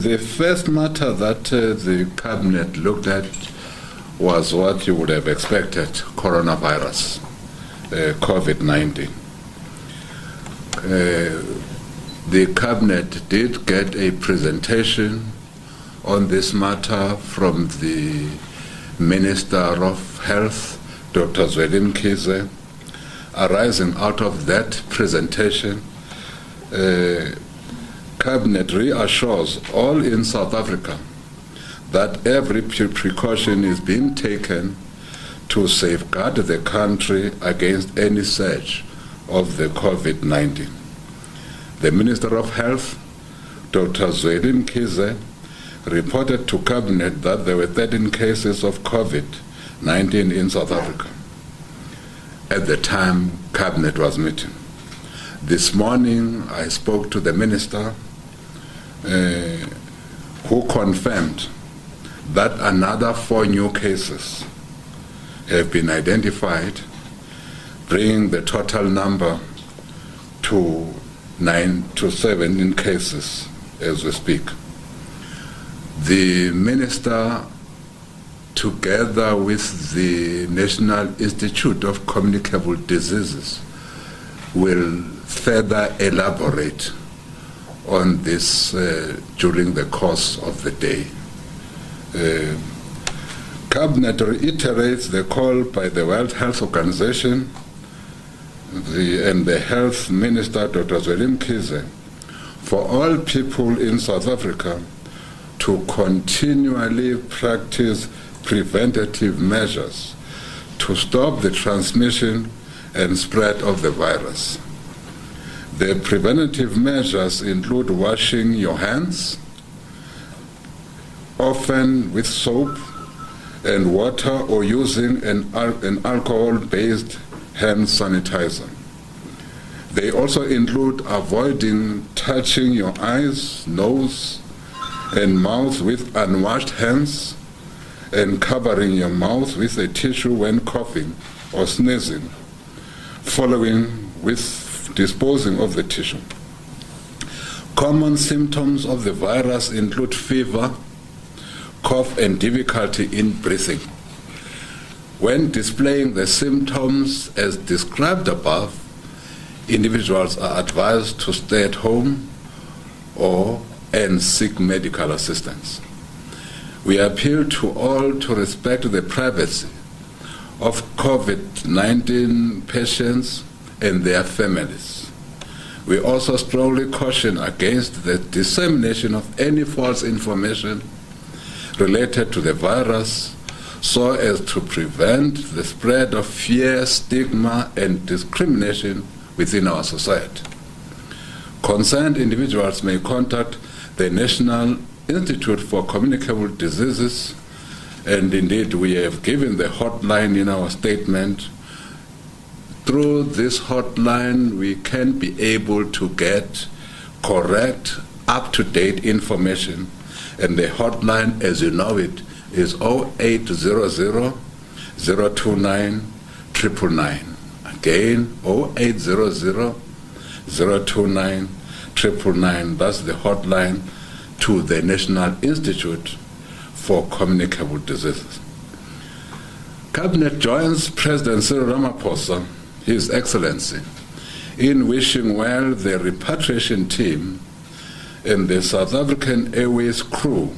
The first matter that uh, the cabinet looked at was what you would have expected coronavirus, uh, COVID 19. Uh, the cabinet did get a presentation on this matter from the Minister of Health, Dr. Zweli Mkhize. Arising out of that presentation, uh, Cabinet reassures all in South Africa that every precaution is being taken to safeguard the country against any surge of the COVID 19. The Minister of Health, Dr. Zweli Mkhize, reported to Cabinet that there were 13 cases of COVID 19 in South Africa at the time Cabinet was meeting. This morning I spoke to the Minister Uh, who confirmed that another four new cases have been identified, bringing the total number to nine to 17 cases as we speak. The minister, together with the National Institute of Communicable Diseases, will further elaborate on this uh, during the course of the day. Uh, Cabinet reiterates the call by the World Health Organization the, and the Health Minister, Dr. Zweli Mkhize, for all people in South Africa to continually practice preventative measures to stop the transmission and spread of the virus. The preventative measures include washing your hands, often with soap and water, or using an, an alcohol based hand sanitizer. They also include avoiding touching your eyes, nose, and mouth with unwashed hands, and covering your mouth with a tissue when coughing or sneezing, following with disposing of the tissue. Common symptoms of the virus include fever, cough, and difficulty in breathing. When displaying the symptoms as described above, individuals are advised to stay at home or and seek medical assistance. We appeal to all to respect the privacy of COVID 19 patients and their families. We also strongly caution against the dissemination of any false information related to the virus so as to prevent the spread of fear, stigma, and discrimination within our society. Concerned individuals may contact the National Institute for Communicable Diseases, and indeed we have given the hotline in our statement through this hotline, we can be able to get correct, up to date information. And the hotline, as you know it, is 0800 029 999. Again, 0800 029 999. That's the hotline to the National Institute for Communicable Diseases. Cabinet joins President Cyril Ramaphosa his Excellency, in wishing well the repatriation team and the South African Airways crew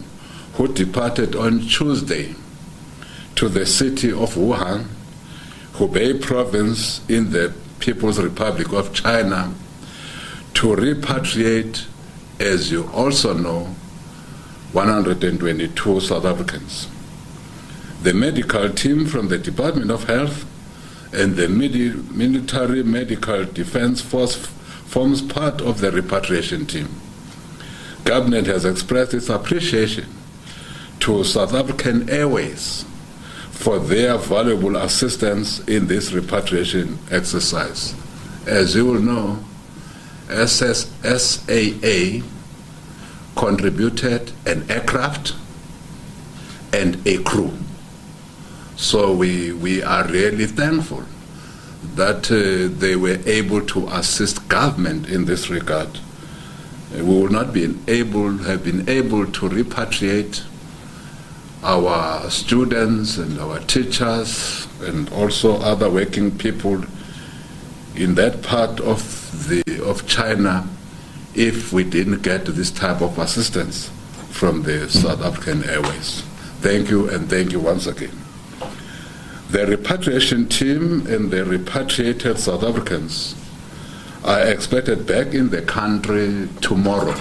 who departed on Tuesday to the city of Wuhan, Hubei province in the People's Republic of China, to repatriate, as you also know, 122 South Africans. The medical team from the Department of Health and the military medical defense force forms part of the repatriation team. Government has expressed its appreciation to South African Airways for their valuable assistance in this repatriation exercise. As you will know, SSAA contributed an aircraft and a crew. So we, we are really thankful that uh, they were able to assist government in this regard. we would not be able, have been able to repatriate our students and our teachers and also other working people in that part of the of China if we didn't get this type of assistance from the South African Airways. Thank you and thank you once again. The repatriation team and the repatriated South Africans are expected back in the country tomorrow,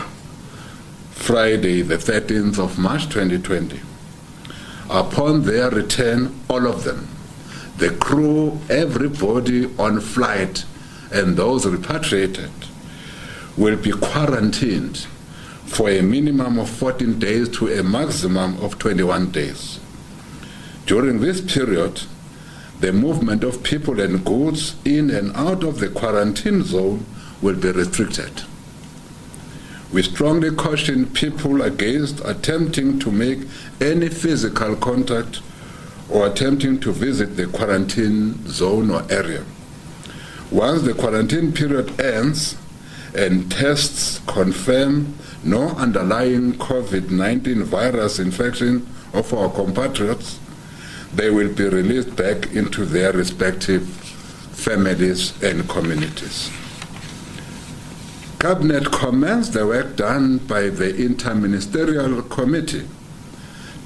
Friday, the 13th of March 2020. Upon their return, all of them, the crew, everybody on flight, and those repatriated, will be quarantined for a minimum of 14 days to a maximum of 21 days. During this period, the movement of people and goods in and out of the quarantine zone will be restricted. We strongly caution people against attempting to make any physical contact or attempting to visit the quarantine zone or area. Once the quarantine period ends and tests confirm no underlying COVID 19 virus infection of our compatriots, they will be released back into their respective families and communities. Cabinet commends the work done by the Interministerial Committee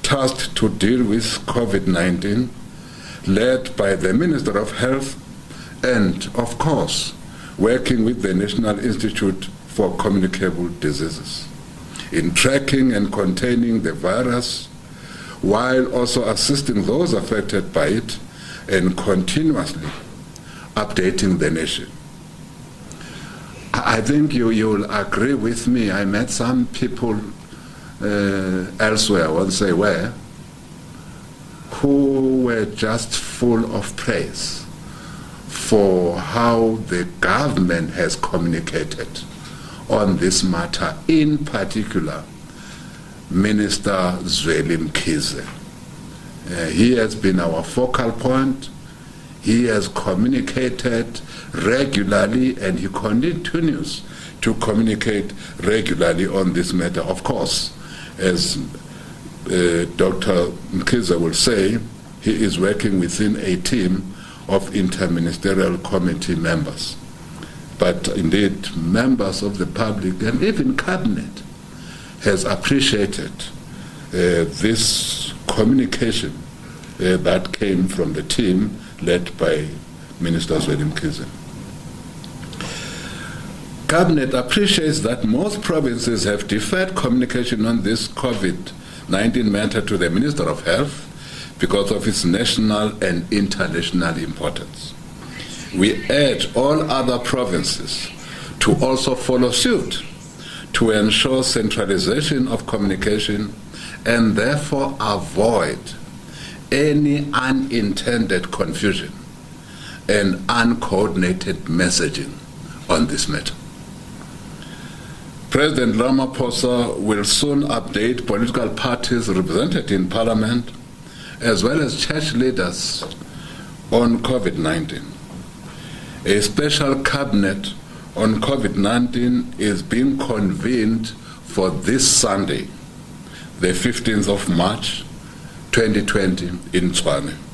tasked to deal with COVID 19, led by the Minister of Health and, of course, working with the National Institute for Communicable Diseases in tracking and containing the virus while also assisting those affected by it and continuously updating the nation. I think you, you'll agree with me. I met some people uh, elsewhere, I won't say where, who were just full of praise for how the government has communicated on this matter, in particular Minister Zweli Mkhize. Uh, he has been our focal point. He has communicated regularly and he continues to communicate regularly on this matter. Of course, as uh, Dr. Mkhize will say, he is working within a team of interministerial committee members. But indeed, members of the public and even cabinet has appreciated uh, this communication uh, that came from the team led by Minister Zweli Mkhize. Cabinet appreciates that most provinces have deferred communication on this COVID-19 matter to the Minister of Health because of its national and international importance. We urge all other provinces to also follow suit to ensure centralization of communication and therefore avoid any unintended confusion and uncoordinated messaging on this matter. President Ramaphosa will soon update political parties represented in parliament as well as church leaders on COVID 19. A special cabinet on COVID 19 is being convened for this Sunday, the 15th of March 2020, in Tshwane.